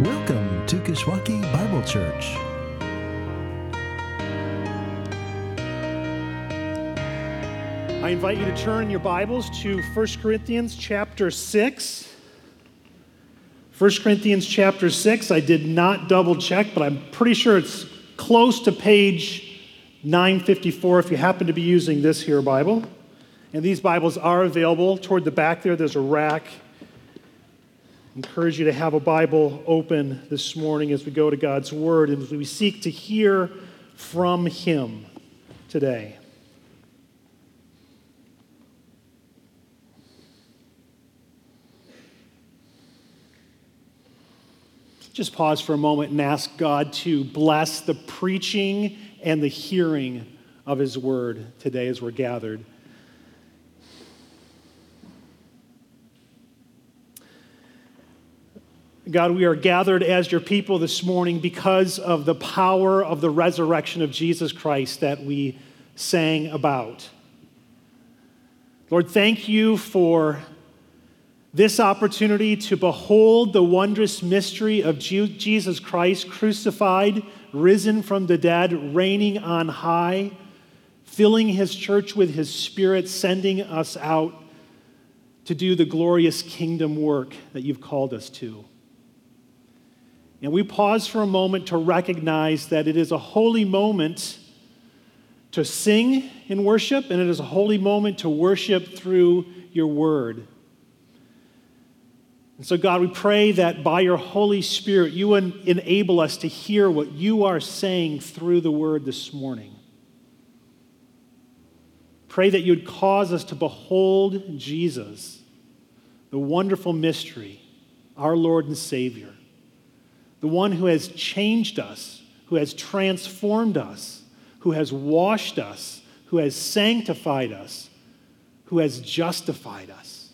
Welcome to Kishwaukee Bible Church. I invite you to turn your Bibles to 1 Corinthians chapter 6. 1 Corinthians chapter 6. I did not double check, but I'm pretty sure it's close to page 954 if you happen to be using this here Bible. And these Bibles are available. Toward the back there, there's a rack. Encourage you to have a Bible open this morning as we go to God's Word and as we seek to hear from Him today. just pause for a moment and ask God to bless the preaching and the hearing of His word today as we're gathered. God, we are gathered as your people this morning because of the power of the resurrection of Jesus Christ that we sang about. Lord, thank you for this opportunity to behold the wondrous mystery of Jesus Christ crucified, risen from the dead, reigning on high, filling his church with his spirit, sending us out to do the glorious kingdom work that you've called us to. And we pause for a moment to recognize that it is a holy moment to sing in worship, and it is a holy moment to worship through your word. And so, God, we pray that by your Holy Spirit, you would enable us to hear what you are saying through the word this morning. Pray that you'd cause us to behold Jesus, the wonderful mystery, our Lord and Savior, the one who has changed us, who has transformed us, who has washed us, who has sanctified us, who has justified us.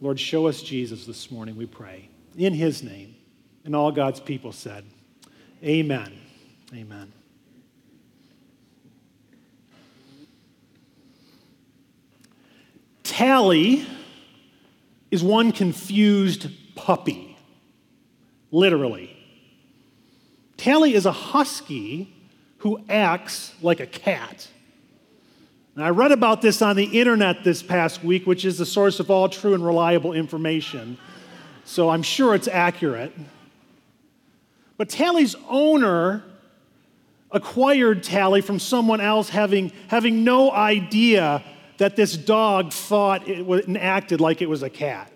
Lord, show us Jesus this morning, we pray. In his name. And all God's people said, Amen. Amen. Tally is one confused puppy, literally. Tally is a husky who acts like a cat. And I read about this on the internet this past week, which is the source of all true and reliable information. So I'm sure it's accurate. But Tally's owner acquired Tally from someone else having, having no idea that this dog thought it and acted like it was a cat.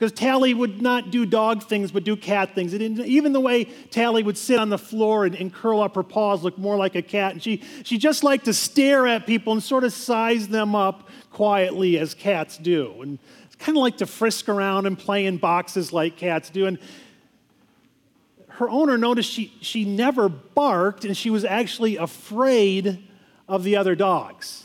Because Tally would not do dog things, but do cat things. Even the way Tally would sit on the floor and, and, curl up her paws looked more like a cat. And she, she just liked to stare at people and sort of size them up quietly as cats do. And kind of like to frisk around and play in boxes like cats do. And her owner noticed she, she never barked and she was actually afraid of the other dogs.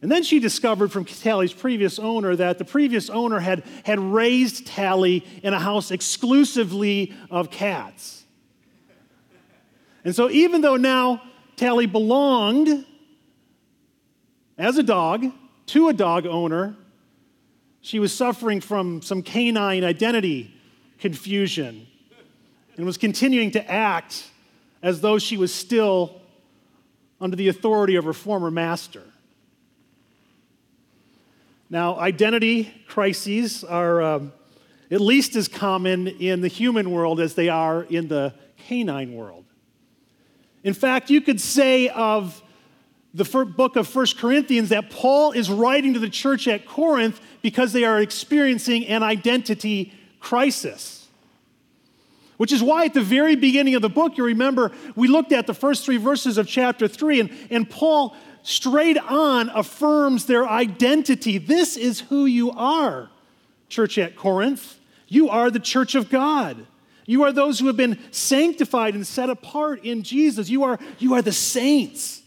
And then she discovered from Tally's previous owner that the previous owner had, had raised Tally in a house exclusively of cats. And so, even though now Tally belonged as a dog to a dog owner, she was suffering from some canine identity confusion and was continuing to act as though she was still under the authority of her former master. Now, identity crises are um, at least as common in the human world as they are in the canine world. In fact, you could say of the book of First Corinthians that Paul is writing to the church at Corinth because they are experiencing an identity crisis. Which is why at the very beginning of the book, you remember, we looked at the first three verses of chapter three, and, and Paul straight on affirms their identity. This is who you are, church at Corinth. You are the church of God. You are those who have been sanctified and set apart in Jesus. You are, you are the saints.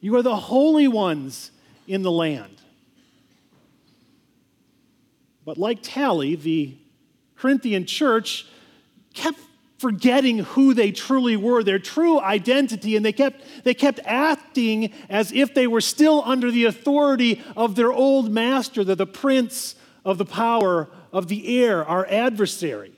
You are the holy ones in the land. But like Tally, the Corinthian church kept forgetting who they truly were, their true identity, and they kept, they kept acting as if they were still under the authority of their old master, the, the prince of the power of the air, our adversary.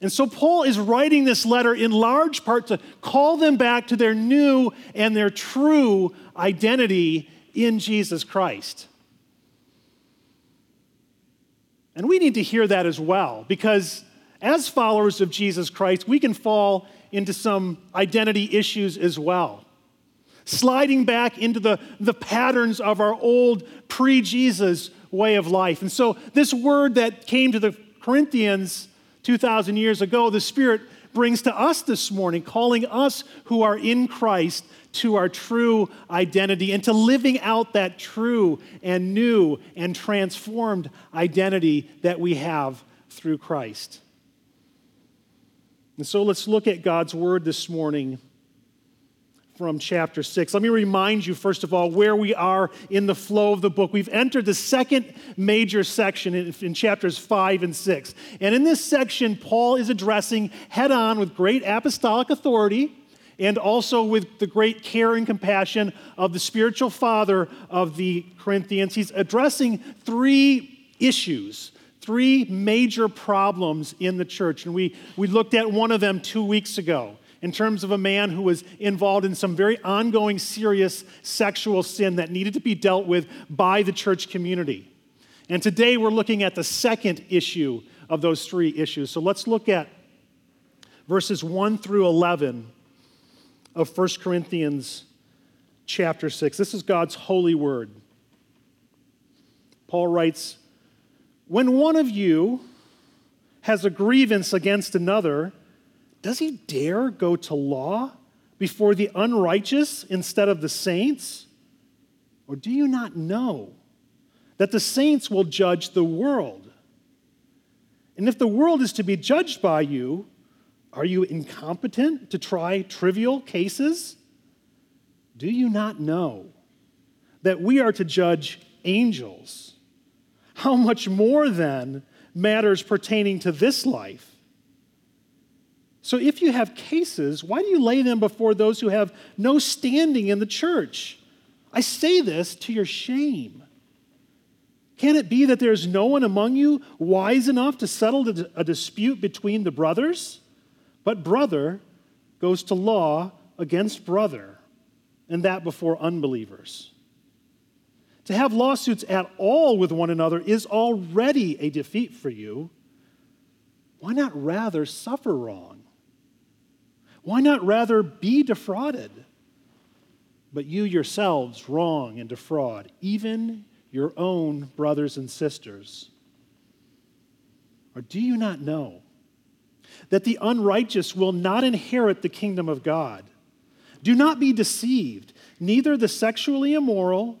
And so Paul is writing this letter in large part to call them back to their new and their true identity in Jesus Christ. And we need to hear that as well, because as followers of Jesus Christ, we can fall into some identity issues as well. Sliding back into the, the patterns of our old pre Jesus way of life. And so, this word that came to the Corinthians 2,000 years ago, the Spirit brings to us this morning, calling us who are in Christ to our true identity and to living out that true and new and transformed identity that we have through Christ. And so let's look at God's word this morning from chapter 6. Let me remind you, first of all, where we are in the flow of the book. We've entered the second major section in, in, chapters 5 and 6. And in this section, Paul is addressing head on with great apostolic authority and also with the great care and compassion of the spiritual father of the Corinthians. He's addressing three issues three major problems in the church. And we, we looked at one of them two weeks ago in terms of a man who was involved in some very ongoing, serious sexual sin that needed to be dealt with by the church community. And today we're looking at the second issue of those three issues. So let's look at verses 1 through 11 of 1 Corinthians chapter 6. This is God's holy word. Paul writes, When one of you has a grievance against another, does he dare go to law before the unrighteous instead of the saints? Or do you not know that the saints will judge the world? And if the world is to be judged by you, are you incompetent to try trivial cases? Do you not know that we are to judge angels? How much more then matters pertaining to this life? So if you have cases, why do you lay them before those who have no standing in the church? I say this to your shame. Can it be that there is no one among you wise enough to settle a dispute between the brothers? But brother goes to law against brother, and that before unbelievers. To have lawsuits at all with one another is already a defeat for you. Why not rather suffer wrong? Why not rather be defrauded? But you yourselves wrong and defraud, even your own brothers and sisters. Or do you not know that the unrighteous will not inherit the kingdom of God? Do not be deceived. Neither the sexually immoral,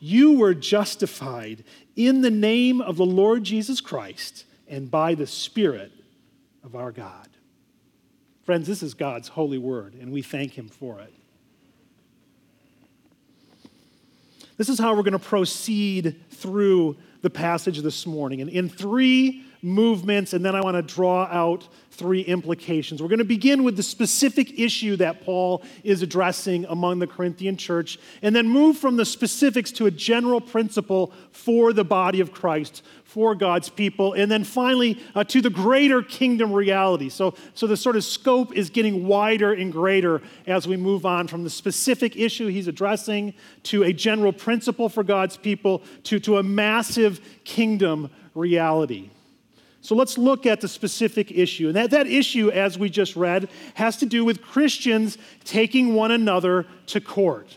you were justified in the name of the Lord Jesus Christ and by the Spirit of our God. Friends, this is God's holy word, and we thank Him for it. This is how we're going to proceed through the passage this morning. And in three movements, and then I want to draw out three implications. We're going to begin with the specific issue that Paul is addressing among the Corinthian church, and then move from the specifics to a general principle for the body of Christ, for God's people, and then finally uh, to the greater kingdom reality. So, so the sort of scope is getting wider and greater as we move on from the specific issue he's addressing to a general principle for God's people to, to a massive kingdom reality. So let's look at the specific issue. And that, that issue, as we just read, has to do with Christians taking one another to court,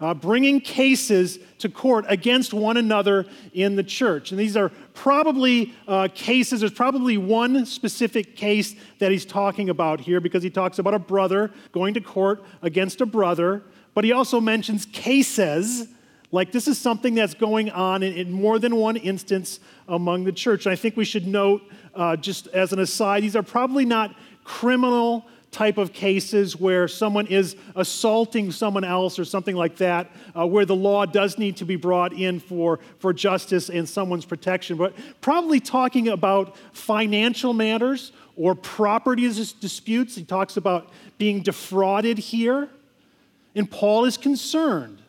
uh, bringing cases to court against one another in the church. And these are probably uh, cases, there's probably one specific case that he's talking about here because he talks about a brother going to court against a brother, but he also mentions cases like this is something that's going on in, in more than one instance among the church. And I think we should note, uh, just as an aside, these are probably not criminal type of cases where someone is assaulting someone else or something like that, uh, where the law does need to be brought in for, for justice and someone's protection, but probably talking about financial matters or property disputes. He talks about being defrauded here. And Paul is concerned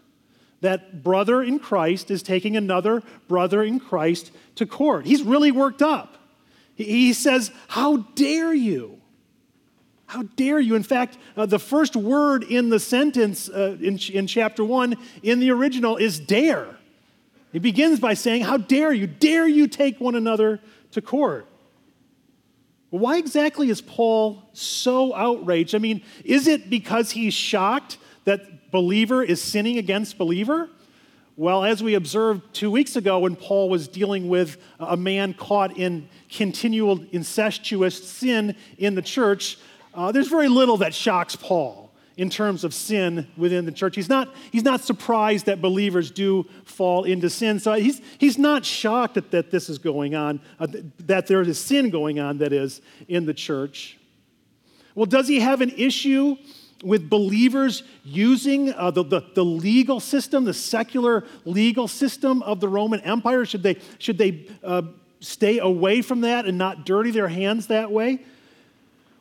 that brother in Christ is taking another brother in Christ to court. He's really worked up. He says, How dare you? How dare you? In fact, uh, the first word in the sentence uh, in, in chapter one in the original is dare. He begins by saying, How dare you? Dare you take one another to court? Why exactly is Paul so outraged? I mean, is it because he's shocked that believer is sinning against believer? Well, as we observed two weeks ago when Paul was dealing with a man caught in continual incestuous sin in the church, uh, there's very little that shocks Paul in terms of sin within the church. He's not, he's not surprised that believers do fall into sin. So he's, he's not shocked that, that this is going on, uh, that there is sin going on, that is, in the church. Well, does he have an issue with believers using uh, the, the, the, legal system, the secular legal system of the Roman Empire? Should they, should they uh, stay away from that and not dirty their hands that way?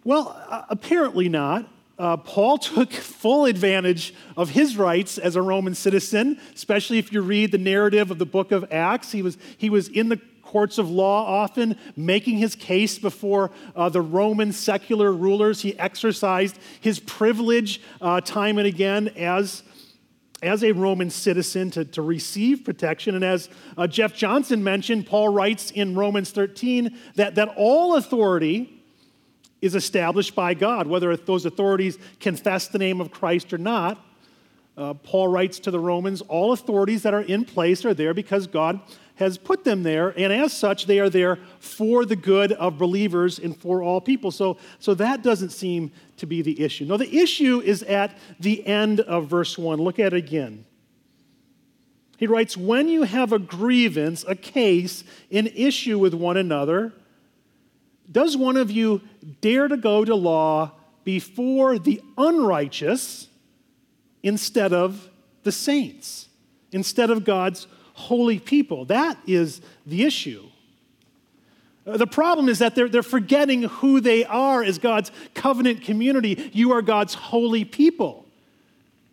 Well, uh, apparently not. Uh, Paul took full advantage of his rights as a Roman citizen, especially if you read the narrative of the book of Acts. He was, he was in the courts of law often, making his case before uh, the Roman secular rulers. He exercised his privilege uh, time and again as, as a Roman citizen to, to receive protection. And as uh, Jeff Johnson mentioned, Paul writes in Romans 13 that, that all authority is established by God, whether those authorities confess the name of Christ or not. Uh, Paul writes to the Romans all authorities that are in place are there because God has put them there, and as such, they are there for the good of believers and for all people. So, so that doesn't seem to be the issue. No, the issue is at the end of verse 1. Look at it again. He writes, When you have a grievance, a case, an issue with one another, does one of you dare to go to law before the unrighteous instead of the saints, instead of God's holy people? That is the issue. Uh, the problem is that they're, they're forgetting who they are as God's covenant community. You are God's holy people.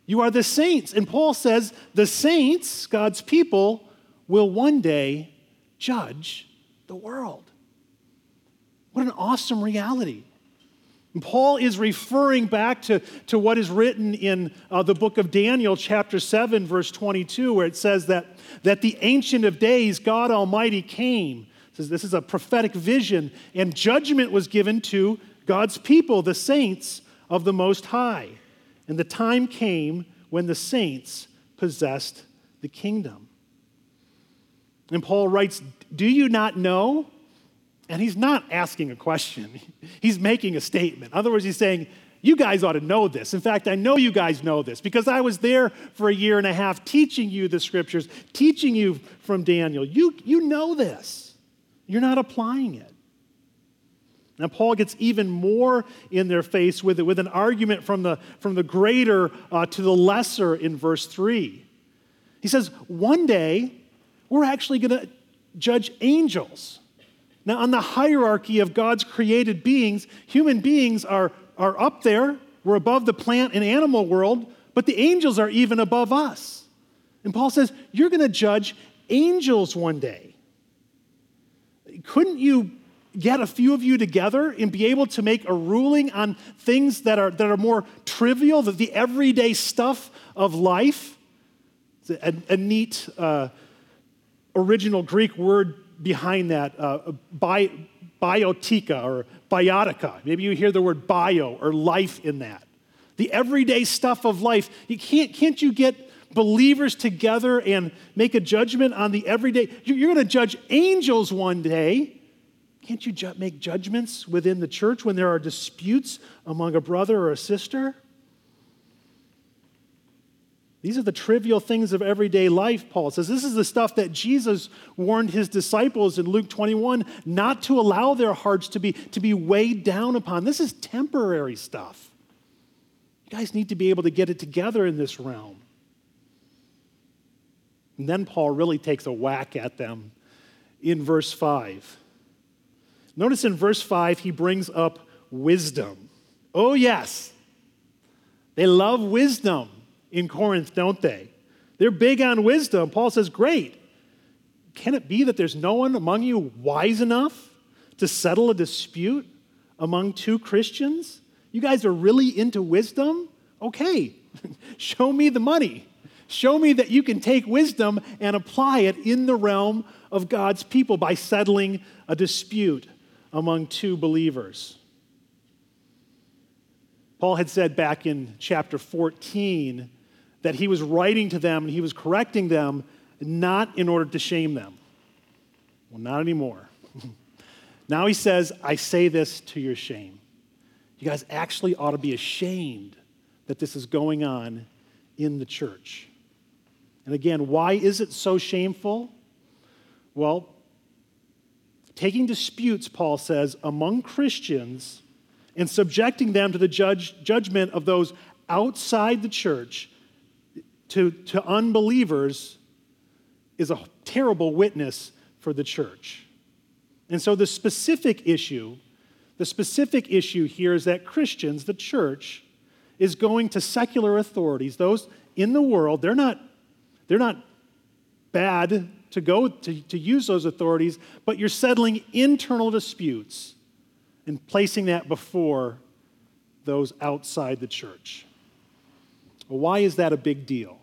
You are the saints. And Paul says the saints, God's people, will one day judge the world. What an awesome reality. Paul is referring back to, to what is written in uh, the book of Daniel, chapter 7, verse 22, where it says that, that the Ancient of Days, God Almighty, came. Says this is a prophetic vision, and judgment was given to God's people, the saints of the Most High. And the time came when the saints possessed the kingdom. And Paul writes, Do you not know? And he's not asking a question, he's making a statement. In other words, he's saying, You guys ought to know this. In fact, I know you guys know this because I was there for a year and a half teaching you the scriptures, teaching you from Daniel. You, you know this, you're not applying it. Now, Paul gets even more in their face with it, with an argument from the, from the greater uh, to the lesser in verse 3. He says, One day, we're actually going to judge angels. Now, on the hierarchy of God's created beings, human beings are, are up there. We're above the plant and animal world, but the angels are even above us. And Paul says, You're going to judge angels one day. Couldn't you get a few of you together and be able to make a ruling on things that are, that are more trivial, the, the everyday stuff of life? A, a neat uh, original Greek word behind that uh, bi- biotica or biotica. Maybe you hear the word bio or life in that. The everyday stuff of life. You can't, can't you get believers together and make a judgment on the everyday? You're going to judge angels one day. Can't you ju- make judgments within the church when there are disputes among a brother or a sister? These are the trivial things of everyday life, Paul says. This is the stuff that Jesus warned his disciples in Luke 21 not to allow their hearts to be, to be weighed down upon. This is temporary stuff. You guys need to be able to get it together in this realm. And then Paul really takes a whack at them in verse 5. Notice in verse 5, he brings up wisdom. Oh, yes, they love wisdom in Corinth, don't they? They're big on wisdom. Paul says, Great. Can it be that there's no one among you wise enough to settle a dispute among two Christians? You guys are really into wisdom? Okay, show me the money. Show me that you can take wisdom and apply it in the realm of God's people by settling a dispute among two believers. Paul had said back in chapter 14 that he was writing to them and he was correcting them not in order to shame them. Well, not anymore. now he says, I say this to your shame. You guys actually ought to be ashamed that this is going on in the church. And again, why is it so shameful? Well, taking disputes, Paul says, among Christians and subjecting them to the judge, judgment of those outside the church to, to unbelievers is a terrible witness for the church. And so the specific issue, the specific issue here is that Christians, the church, is going to secular authorities, those in the world, they're not, they're not bad to go to, to use those authorities, but you're settling internal disputes and placing that before those outside the church. Why is that a big deal?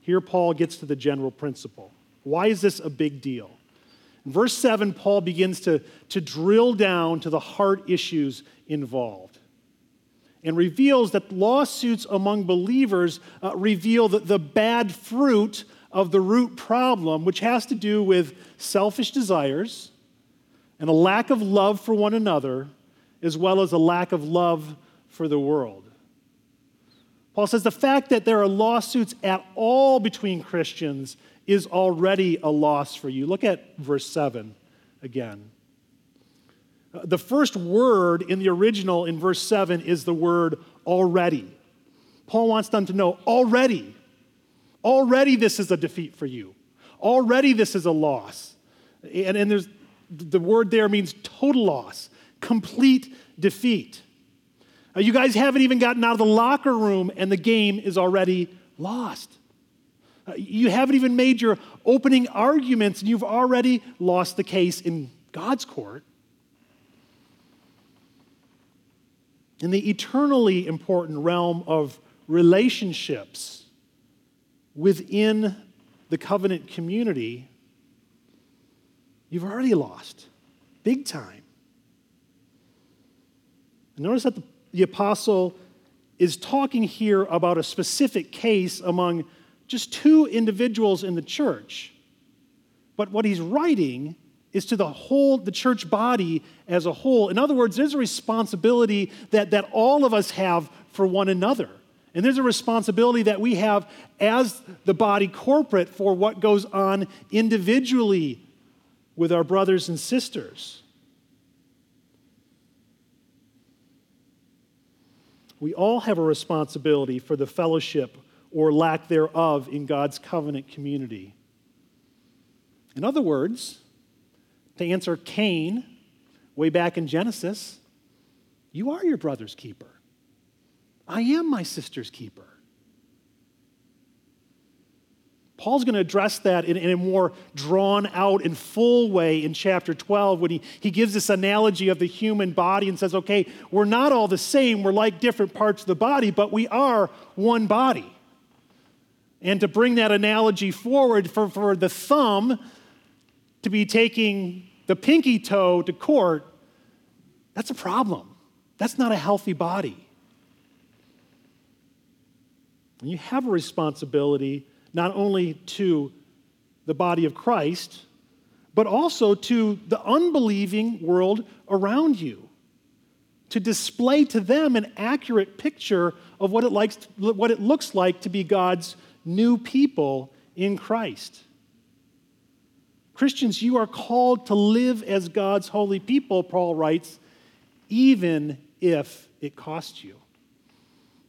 Here, Paul gets to the general principle. Why is this a big deal? In verse 7, Paul begins to, to drill down to the heart issues involved and reveals that lawsuits among believers uh, reveal the, the bad fruit of the root problem, which has to do with selfish desires and a lack of love for one another, as well as a lack of love for the world. Paul says the fact that there are lawsuits at all between Christians is already a loss for you. Look at verse 7 again. Uh, the first word in the original in verse 7 is the word already. Paul wants them to know already, already this is a defeat for you. Already this is a loss. And, and there's the word there means total loss, complete defeat. Uh, you guys haven't even gotten out of the locker room, and the game is already lost. Uh, you haven't even made your opening arguments, and you've already lost the case in God's court. In the eternally important realm of relationships within the covenant community, you've already lost big time. notice that the, the apostle is talking here about a specific case among just two individuals in the church. But what he's writing is to the whole, the church body as a whole. In other words, there's a responsibility that, that all of us have for one another. And there's a responsibility that we have as the body corporate for what goes on individually with our brothers and sisters. We all have a responsibility for the fellowship or lack thereof in God's covenant community. In other words, to answer Cain way back in Genesis, you are your brother's keeper. I am my sister's keeper. Paul's going to address that in, in, a more drawn out and full way in chapter 12 when he, he gives this analogy of the human body and says, okay, we're not all the same. We're like different parts of the body, but we are one body. And to bring that analogy forward for, for the thumb to be taking the pinky toe to court, that's a problem. That's not a healthy body. And you have a responsibility not only to the body of Christ, but also to the unbelieving world around you. To display to them an accurate picture of what it, likes, what it looks like to be God's new people in Christ. Christians, you are called to live as God's holy people, Paul writes, even if it costs you.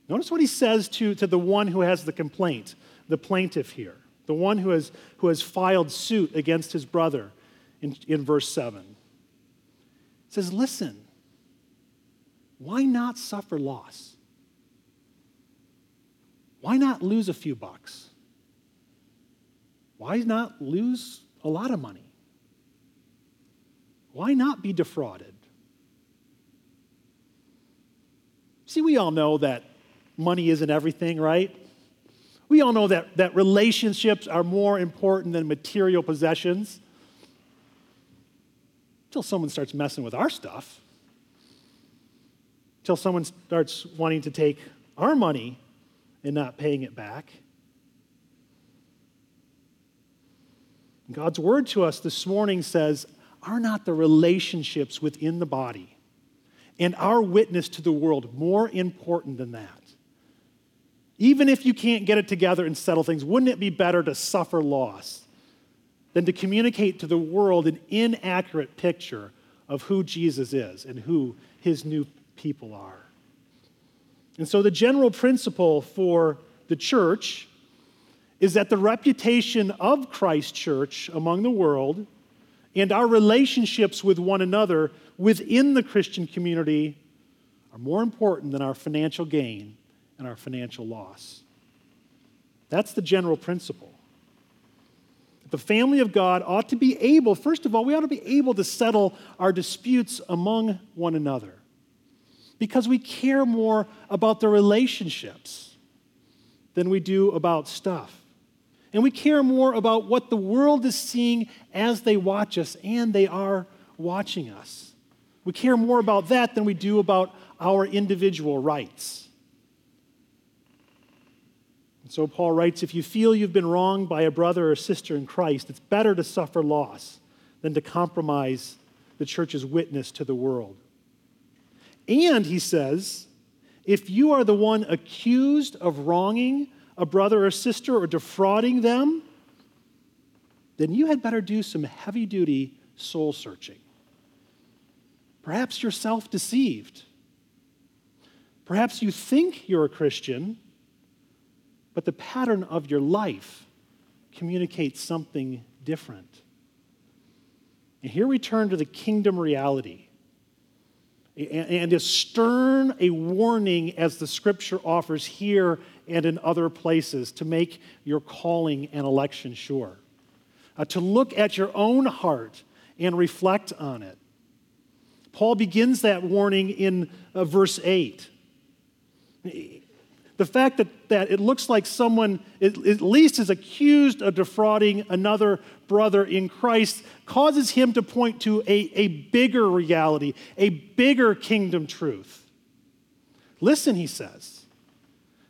Notice what he says to, to the one who has the complaint, the plaintiff here, the one who has, who has filed suit against his brother in, in verse 7. He says, Listen, why not suffer loss? Why not lose a few bucks? Why not lose a lot of money. Why not be defrauded? See, we all know that money isn't everything, right? We all know that, that relationships are more important than material possessions. Until someone starts messing with our stuff. Until someone starts wanting to take our money and not paying it back. God's word to us this morning says, Are not the relationships within the body and our witness to the world more important than that? Even if you can't get it together and settle things, wouldn't it be better to suffer loss than to communicate to the world an inaccurate picture of who Jesus is and who his new people are? And so, the general principle for the church is that the reputation of Christ Church among the world and our relationships with one another within the Christian community are more important than our financial gain and our financial loss. That's the general principle. The family of God ought to be able, first of all, we ought to be able to settle our disputes among one another because we care more about the relationships than we do about stuff. And we care more about what the world is seeing as they watch us, and they are watching us. We care more about that than we do about our individual rights. So Paul writes if you feel you've been wronged by a brother or sister in Christ, it's better to suffer loss than to compromise the church's witness to the world. And he says, if you are the one accused of wronging a brother or sister or defrauding them, then you had better do some heavy duty soul searching. Perhaps you're self deceived. Perhaps you think you're a Christian, but the pattern of your life communicates something different. And here we turn to the kingdom reality and as stern a warning as the scripture offers here and in other places to make your calling and election sure. Uh, to look at your own heart and reflect on it. Paul begins that warning in uh, verse 8. The fact that, that it looks like someone at, at least is accused of defrauding another brother in Christ causes him to point to a, a bigger reality, a bigger kingdom truth. Listen, he says,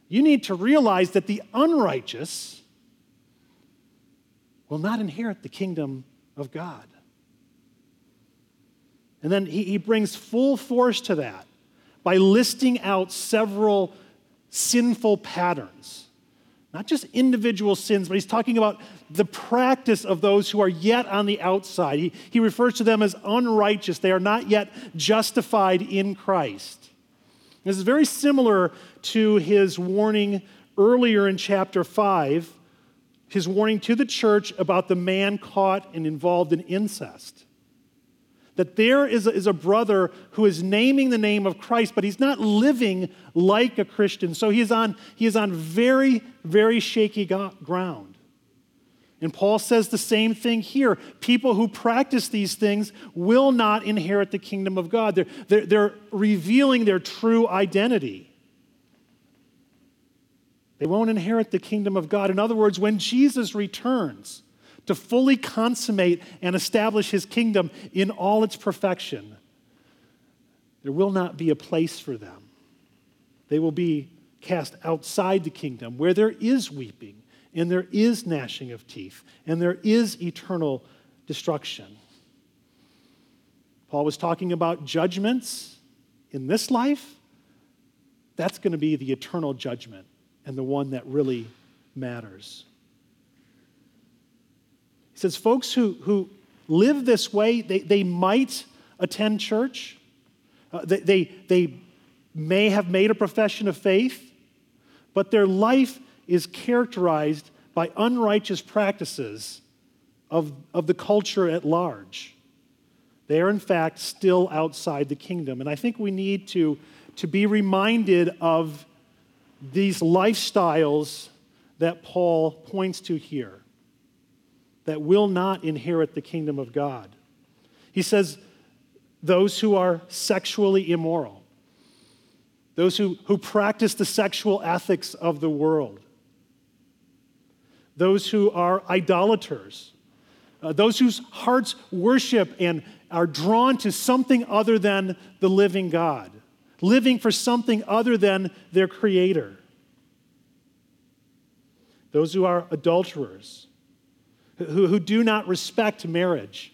you need to realize that the unrighteous will not inherit the kingdom of God. And then he, he brings full force to that by listing out several sinful patterns. Not just individual sins, but he's talking about the practice of those who are yet on the outside. He, he refers to them as unrighteous. They are not yet justified in Christ. This is very similar to his warning earlier in chapter 5, his warning to the church about the man caught and involved in incest that there is a, is a brother who is naming the name of Christ, but he's not living like a Christian. So he is on, he is on very, very shaky ground. And Paul says the same thing here. People who practice these things will not inherit the kingdom of God. They're, they're, they're revealing their true identity. They won't inherit the kingdom of God. In other words, when Jesus returns, to fully consummate and establish his kingdom in all its perfection, there will not be a place for them. They will be cast outside the kingdom where there is weeping and there is gnashing of teeth and there is eternal destruction. Paul was talking about judgments in this life. That's going to be the eternal judgment and the one that really matters. Says, folks who, who live this way, they, they might attend church, uh, they, they, they may have made a profession of faith, but their life is characterized by unrighteous practices of, of the culture at large. They are, in fact, still outside the kingdom. And I think we need to, to be reminded of these lifestyles that Paul points to here that will not inherit the kingdom of God. He says, those who are sexually immoral, those who, who practice the sexual ethics of the world, those who are idolaters, uh, those whose hearts worship and are drawn to something other than the living God, living for something other than their Creator. Those who are adulterers, who, who do not respect marriage.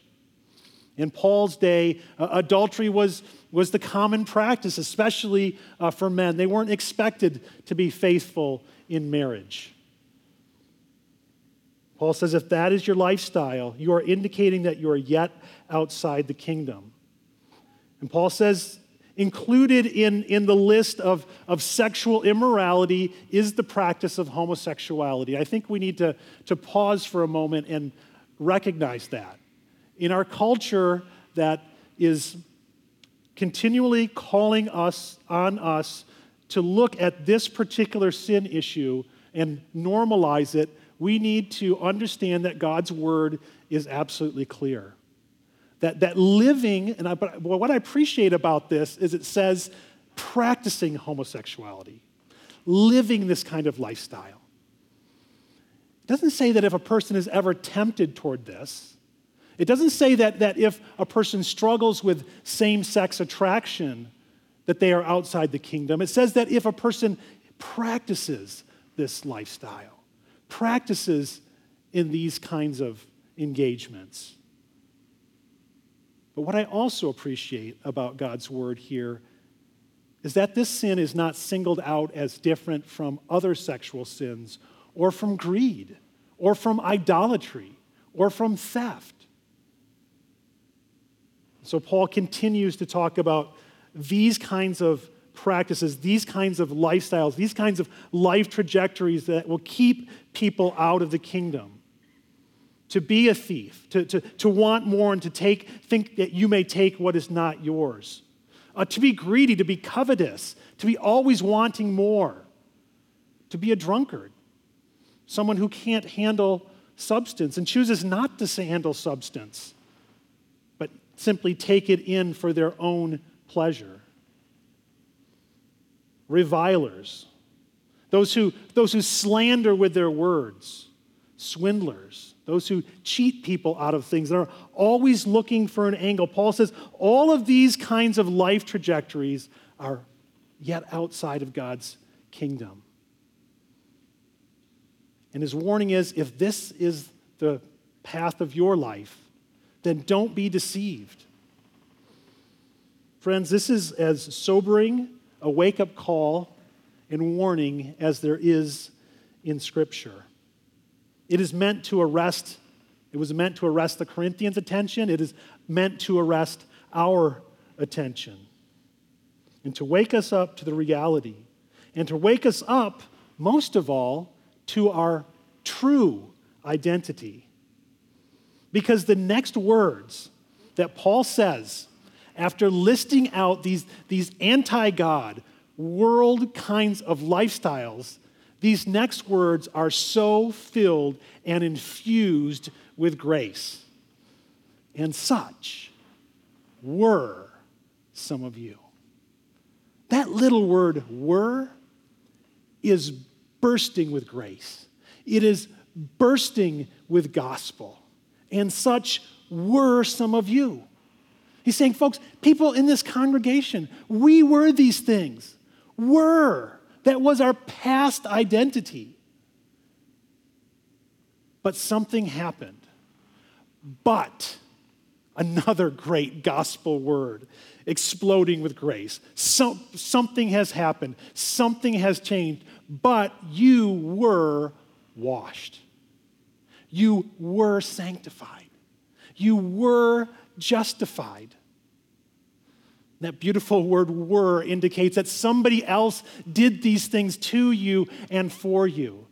In Paul's day, uh, adultery was, was the common practice, especially uh, for men. They weren't expected to be faithful in marriage. Paul says if that is your lifestyle, you are indicating that you are yet outside the kingdom. And Paul says included in, in the list of, of sexual immorality is the practice of homosexuality. I think we need to, to pause for a moment and recognize that. In our culture that is continually calling us on us to look at this particular sin issue and normalize it, we need to understand that God's word is absolutely clear. That, that living, and I, but what I appreciate about this is it says practicing homosexuality, living this kind of lifestyle. It doesn't say that if a person is ever tempted toward this, it doesn't say that, that if a person struggles with same sex attraction, that they are outside the kingdom. It says that if a person practices this lifestyle, practices in these kinds of engagements, but what I also appreciate about God's word here is that this sin is not singled out as different from other sexual sins or from greed or from idolatry or from theft. So Paul continues to talk about these kinds of practices, these kinds of lifestyles, these kinds of life trajectories that will keep people out of the kingdom to be a thief, to, to, to want more and to take, think that you may take what is not yours, uh, to be greedy, to be covetous, to be always wanting more, to be a drunkard, someone who can't handle substance and chooses not to handle substance, but simply take it in for their own pleasure. Revilers, those who, those who slander with their words, swindlers those who cheat people out of things, that are always looking for an angle. Paul says all of these kinds of life trajectories are yet outside of God's kingdom. And his warning is if this is the path of your life, then don't be deceived. Friends, this is as sobering a wake up call and warning as there is in Scripture. It is meant to arrest, it was meant to arrest the Corinthians' attention. It is meant to arrest our attention and to wake us up to the reality and to wake us up, most of all, to our true identity. Because the next words that Paul says after listing out these, these anti God, world kinds of lifestyles these next words are so filled and infused with grace. And such were some of you. That little word were is bursting with grace. It is bursting with gospel. And such were some of you. He's saying, folks, people in this congregation, we were these things. Were. That was our past identity. But something happened. But, another great gospel word exploding with grace. So, something has happened, something has changed, but you were washed. You were sanctified. You were justified. That beautiful word were indicates that somebody else did these things to you and for you.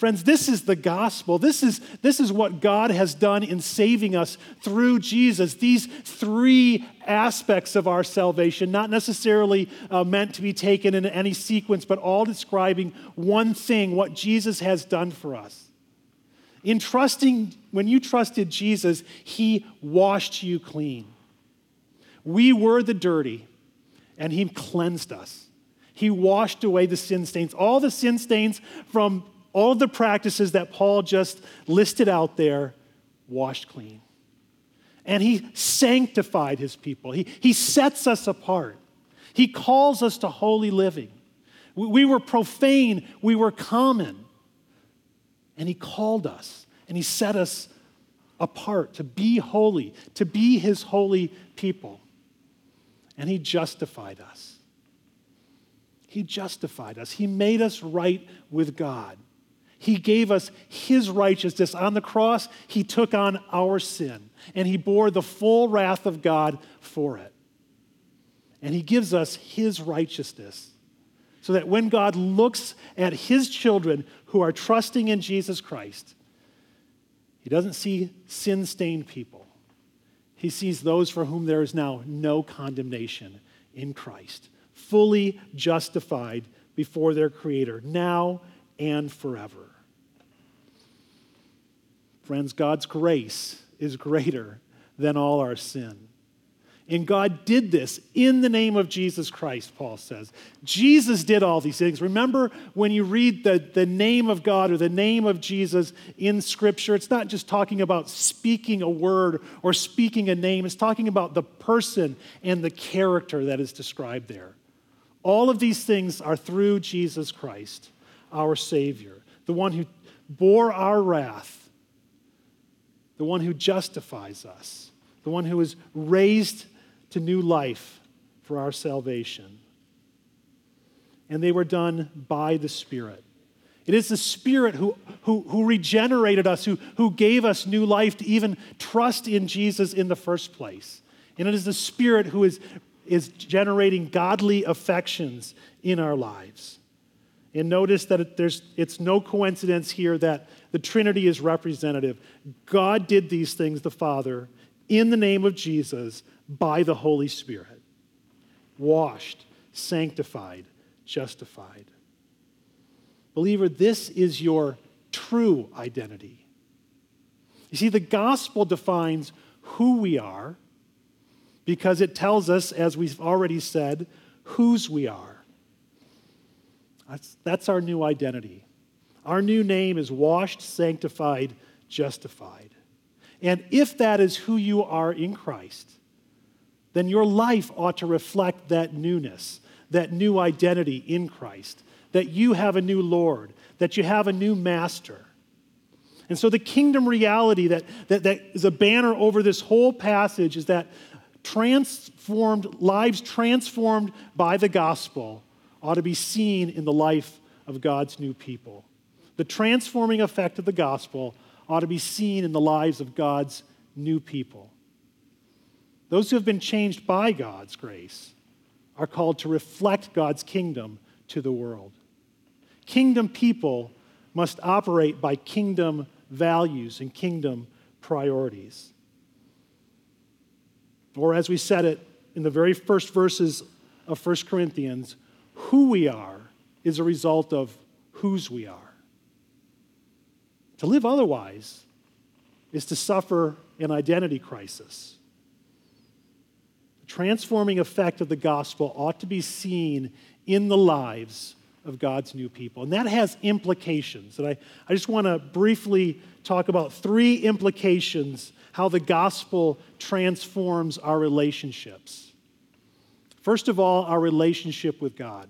Friends, this is the gospel. This is, this is what God has done in saving us through Jesus. These three aspects of our salvation, not necessarily uh, meant to be taken in any sequence, but all describing one thing what Jesus has done for us. In trusting, when you trusted Jesus, He washed you clean. We were the dirty, and He cleansed us. He washed away the sin stains, all the sin stains from all the practices that Paul just listed out there, washed clean. And he sanctified his people, he, he sets us apart. He calls us to holy living. We, we were profane, we were common. And he called us and he set us apart to be holy, to be his holy people. And he justified us. He justified us. He made us right with God. He gave us His righteousness. On the cross, He took on our sin, and He bore the full wrath of God for it. And He gives us His righteousness so that when God looks at His children who are trusting in Jesus Christ, He doesn't see sin stained people. He sees those for whom there is now no condemnation in Christ, fully justified before their Creator, now and forever. Friends, God's grace is greater than all our sin. And God did this in the name of Jesus Christ, Paul says. Jesus did all these things. Remember when you read the, the name of God or the name of Jesus in Scripture, it's not just talking about speaking a word or speaking a name, it's talking about the person and the character that is described there. All of these things are through Jesus Christ our Savior, the one who bore our wrath, the one who justifies us, the one who is raised to new life for our salvation. And they were done by the Spirit. It is the Spirit who, who, who regenerated us, who, who gave us new life to even trust in Jesus in the first place. And it is the Spirit who is, is generating godly affections in our lives. And notice that there's, it's no coincidence here that the Trinity is representative. God did these things, the Father, in the name of Jesus by the Holy Spirit. Washed, sanctified, justified. Believer, this is your true identity. You see, the gospel defines who we are because it tells us, as we've already said, whose we are. That's, that's our new identity. Our new name is washed, sanctified, justified. And if that is who you are in Christ, then your life ought to reflect that newness, that new identity in Christ, that you have a new Lord, that you have a new master. And so the kingdom reality that, that, that is a banner over this whole passage is that transformed, lives transformed by the gospel ought to be seen in the life of God's new people. The transforming effect of the gospel ought to be seen in the lives of God's new people. Those who have been changed by God's grace are called to reflect God's kingdom to the world. Kingdom people must operate by kingdom values and kingdom priorities. Or, as we said it in the very first verses of 1 Corinthians, who we are is a result of whose we are. To live otherwise is to suffer an identity crisis. Transforming effect of the gospel ought to be seen in the lives of God's new people. And that has implications. And I, I just want to briefly talk about three implications how the gospel transforms our relationships. First of all, our relationship with God.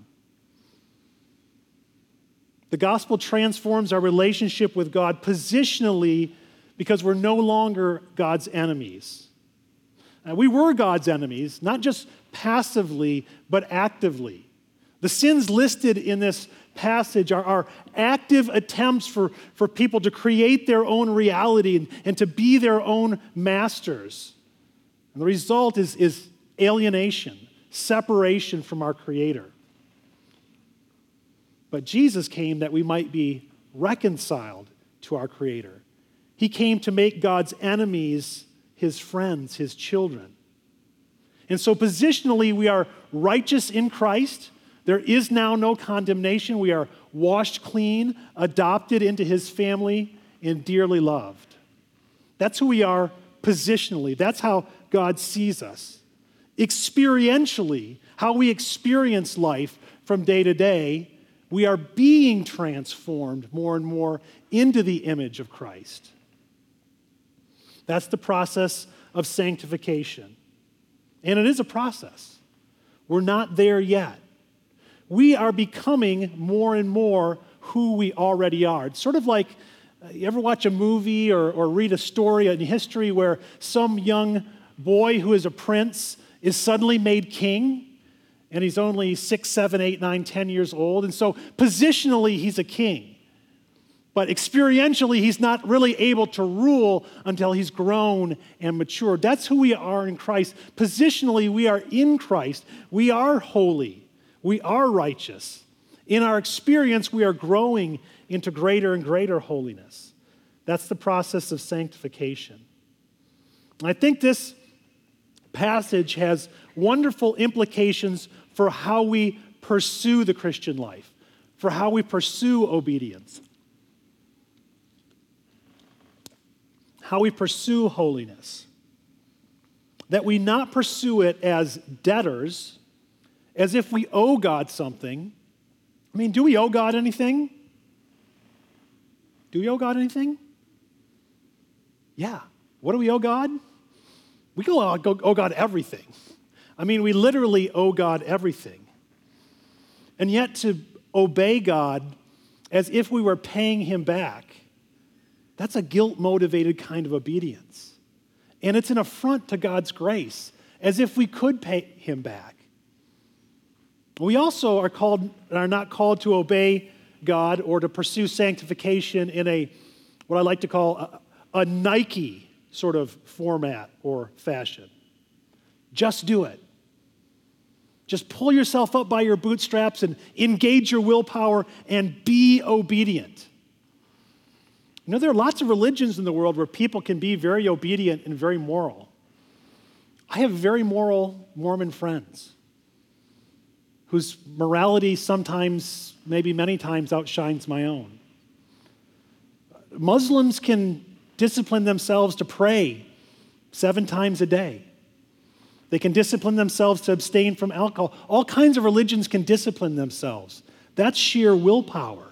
The gospel transforms our relationship with God positionally because we're no longer God's enemies. Uh, we were God's enemies, not just passively, but actively. The sins listed in this passage are, are active attempts for, for people to create their own reality and, and to be their own masters. And the result is, is alienation, separation from our Creator. But Jesus came that we might be reconciled to our Creator. He came to make God's enemies his friends, his children. And so, positionally, we are righteous in Christ. There is now no condemnation. We are washed clean, adopted into his family, and dearly loved. That's who we are positionally. That's how God sees us. Experientially, how we experience life from day to day, we are being transformed more and more into the image of Christ. That's the process of sanctification. And it is a process. We're not there yet. We are becoming more and more who we already are. It's sort of like uh, you ever watch a movie or, or read a story in history where some young boy who is a prince is suddenly made king and he's only six, seven, eight, nine, ten years old. And so positionally, he's a king. But experientially, he's not really able to rule until he's grown and matured. That's who we are in Christ. Positionally, we are in Christ. We are holy. We are righteous. In our experience, we are growing into greater and greater holiness. That's the process of sanctification. I think this passage has wonderful implications for how we pursue the Christian life, for how we pursue obedience. How we pursue holiness. That we not pursue it as debtors, as if we owe God something. I mean, do we owe God anything? Do we owe God anything? Yeah. What do we owe God? We go owe God everything. I mean, we literally owe God everything. And yet, to obey God as if we were paying Him back that's a guilt motivated kind of obedience. And it's an affront to God's grace, as if we could pay him back. We also are called and are not called to obey God or to pursue sanctification in a what I like to call a, a Nike sort of format or fashion. Just do it. Just pull yourself up by your bootstraps and engage your willpower and be obedient. You know, there are lots of religions in the world where people can be very obedient and very moral. I have very moral Mormon friends whose morality sometimes, maybe many times, outshines my own. Muslims can discipline themselves to pray seven times a day. They can discipline themselves to abstain from alcohol. All kinds of religions can discipline themselves. That's sheer willpower.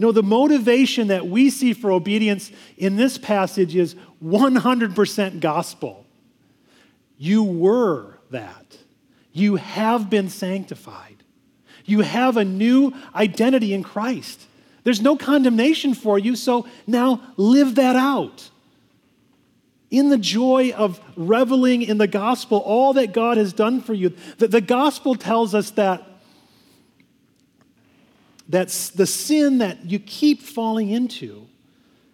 No, the motivation that we see for obedience in this passage is 100% gospel. You were that. You have been sanctified. You have a new identity in Christ. There's no condemnation for you, so now live that out. In the joy of reveling in the gospel, all that God has done for you. The, the gospel tells us that that's the sin that you keep falling into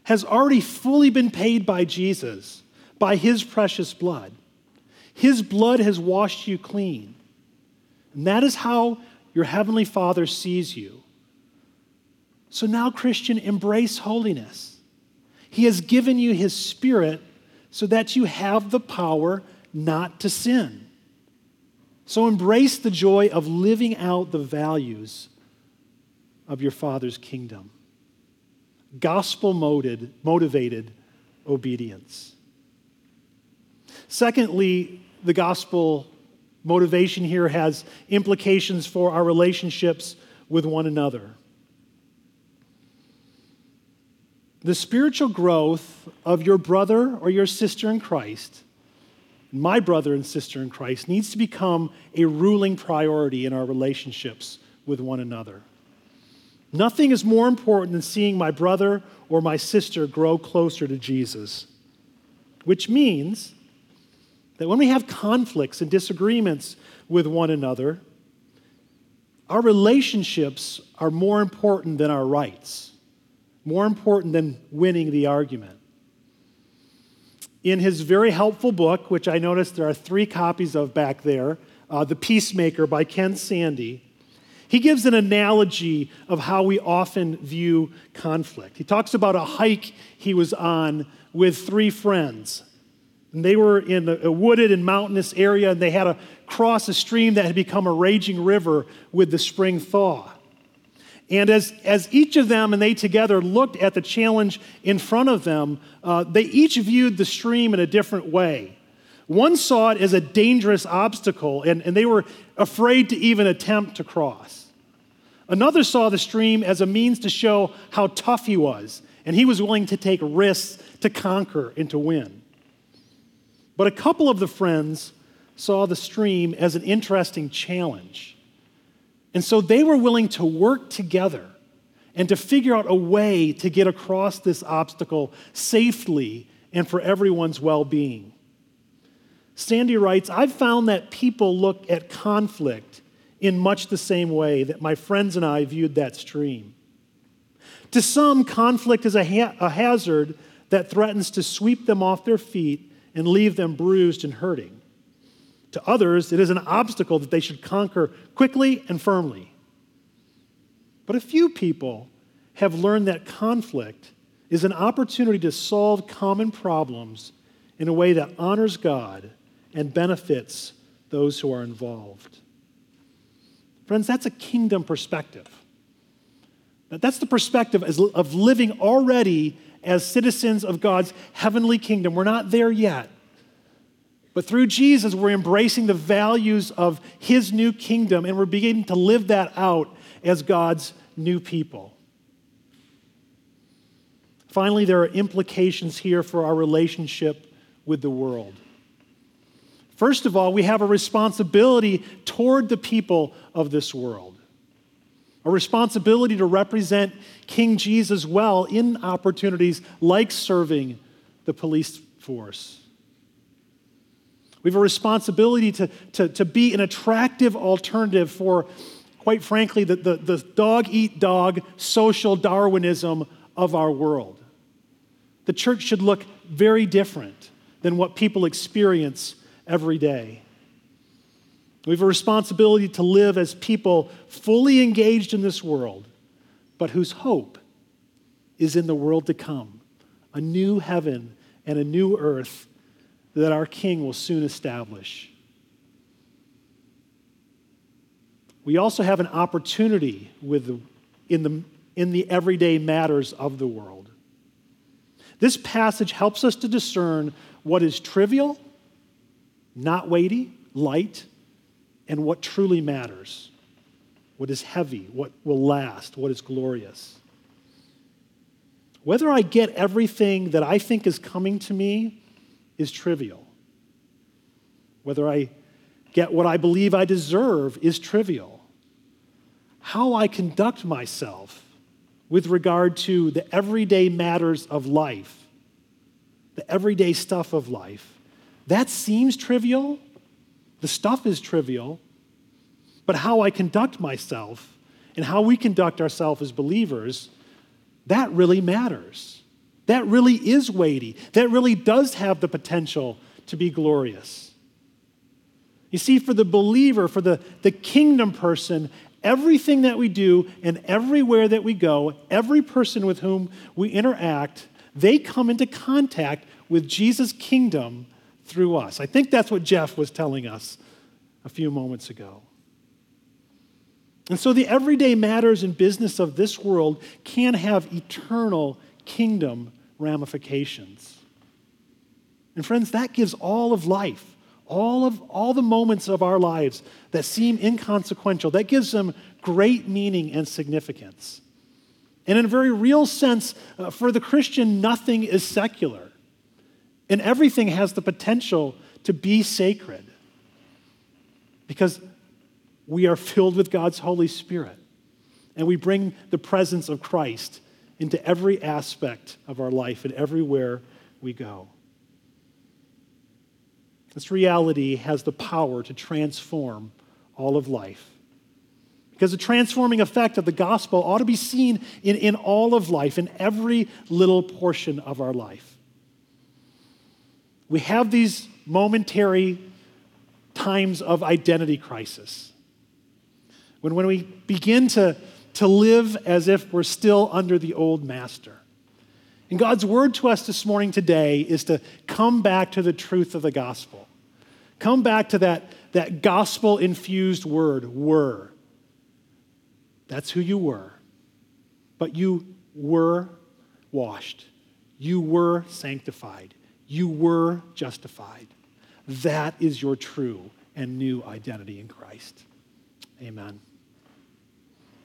has already fully been paid by Jesus, by his precious blood. His blood has washed you clean. And that is how your heavenly Father sees you. So now, Christian, embrace holiness. He has given you his spirit so that you have the power not to sin. So embrace the joy of living out the values of your Father's kingdom. Gospel motivated obedience. Secondly, the gospel motivation here has implications for our relationships with one another. The spiritual growth of your brother or your sister in Christ, my brother and sister in Christ, needs to become a ruling priority in our relationships with one another. Nothing is more important than seeing my brother or my sister grow closer to Jesus, which means that when we have conflicts and disagreements with one another, Our relationships are more important than our rights, more important than winning the argument. In his very helpful book, which I noticed there are three copies of back there, uh, The Peacemaker by Ken Sande, he gives an analogy of how we often view conflict. He talks about a hike he was on with three friends. And they were in a wooded and mountainous area, and they had to cross a stream that had become a raging river with the spring thaw. And as, as each of them and they together looked at the challenge in front of them, uh, they each viewed the stream in a different way. One saw it as a dangerous obstacle, and, and they were afraid to even attempt to cross. Another saw the stream as a means to show how tough he was, and he was willing to take risks to conquer and to win. But a couple of the friends saw the stream as an interesting challenge. And so they were willing to work together and to figure out a way to get across this obstacle safely and for everyone's well being. Sande writes I've found that people look at conflict in much the same way that my friends and I viewed that stream. To some, conflict is a, ha- a hazard that threatens to sweep them off their feet and leave them bruised and hurting. To others, it is an obstacle that they should conquer quickly and firmly. But a few people have learned that conflict is an opportunity to solve common problems in a way that honors God and benefits those who are involved. Friends, that's a kingdom perspective. That's the perspective of living already as citizens of God's heavenly kingdom. We're not there yet. But through Jesus, we're embracing the values of his new kingdom and we're beginning to live that out as God's new people. Finally, there are implications here for our relationship with the world. First of all, we have a responsibility toward the people of this world, a responsibility to represent King Jesus well in opportunities like serving the police force. We have a responsibility to, to, to be an attractive alternative for, quite frankly, the, the, the dog eat dog social Darwinism of our world. The church should look very different than what people experience every day. We have a responsibility to live as people fully engaged in this world, but whose hope is in the world to come a new heaven and a new earth that our King will soon establish. We also have an opportunity with the, in, the, in the everyday matters of the world. This passage helps us to discern what is trivial not weighty, light, and what truly matters, what is heavy, what will last, what is glorious. Whether I get everything that I think is coming to me is trivial. Whether I get what I believe I deserve is trivial. How I conduct myself with regard to the everyday matters of life, the everyday stuff of life, that seems trivial. The stuff is trivial. But how I conduct myself and how we conduct ourselves as believers, that really matters. That really is weighty. That really does have the potential to be glorious. You see, for the believer, for the, the kingdom person, everything that we do and everywhere that we go, every person with whom we interact, they come into contact with Jesus' kingdom through us. I think that's what Jeff was telling us a few moments ago. And so the everyday matters and business of this world can have eternal kingdom ramifications. And friends, that gives all of life, all of all the moments of our lives that seem inconsequential, that gives them great meaning and significance. And in a very real sense, uh, for the Christian, nothing is secular. And everything has the potential to be sacred because we are filled with God's Holy Spirit and we bring the presence of Christ into every aspect of our life and everywhere we go. This reality has the power to transform all of life Because the transforming effect of the gospel ought to be seen in, in all of life, in every little portion of our life. We have these momentary times of identity crisis. When, when we begin to, to live as if we're still under the old master. And God's word to us this morning today is to come back to the truth of the gospel. Come back to that, that gospel infused word, were. That's who you were. But you were washed, you were sanctified, you were justified. That is your true and new identity in Christ. Amen.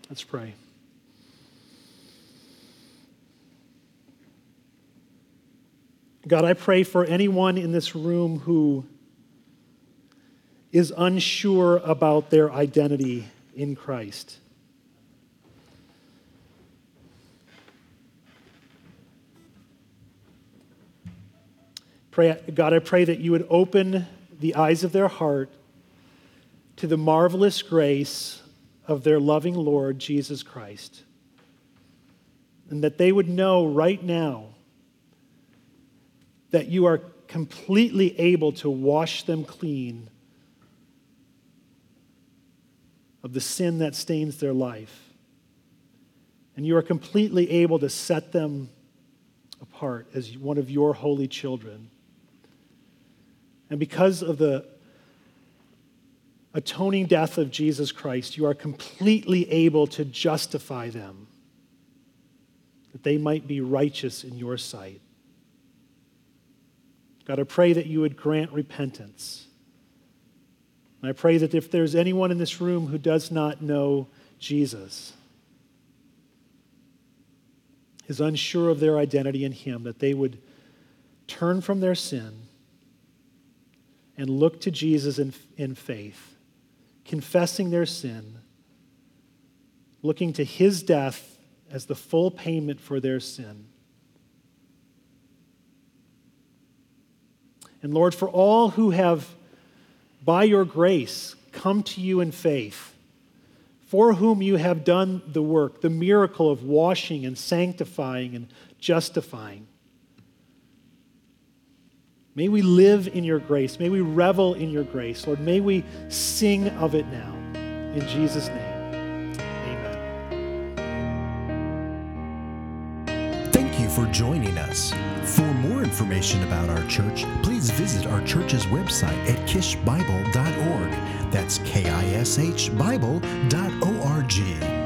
Let's pray. God, I pray for anyone in this room who is unsure about their identity in Christ. Pray, God, I pray that you would open the eyes of their heart to the marvelous grace of their loving Lord Jesus Christ. And that they would know right now that you are completely able to wash them clean of the sin that stains their life. And you are completely able to set them apart as one of your holy children. And because of the atoning death of Jesus Christ, you are completely able to justify them, that they might be righteous in your sight. God, I pray that you would grant repentance. And I pray that if there's anyone in this room who does not know Jesus, is unsure of their identity in Him, that they would turn from their sin and look to Jesus in, in faith, confessing their sin, looking to His death as the full payment for their sin And Lord, for all who have, by your grace, come to you in faith, for whom you have done the work, the miracle of washing and sanctifying and justifying. May we live in your grace. May we revel in your grace. Lord, may we sing of it now. In Jesus' name, amen. Thank you for joining us. For more information about our church, please visit our church's website at kishbible.org. That's K I S H Bible.org.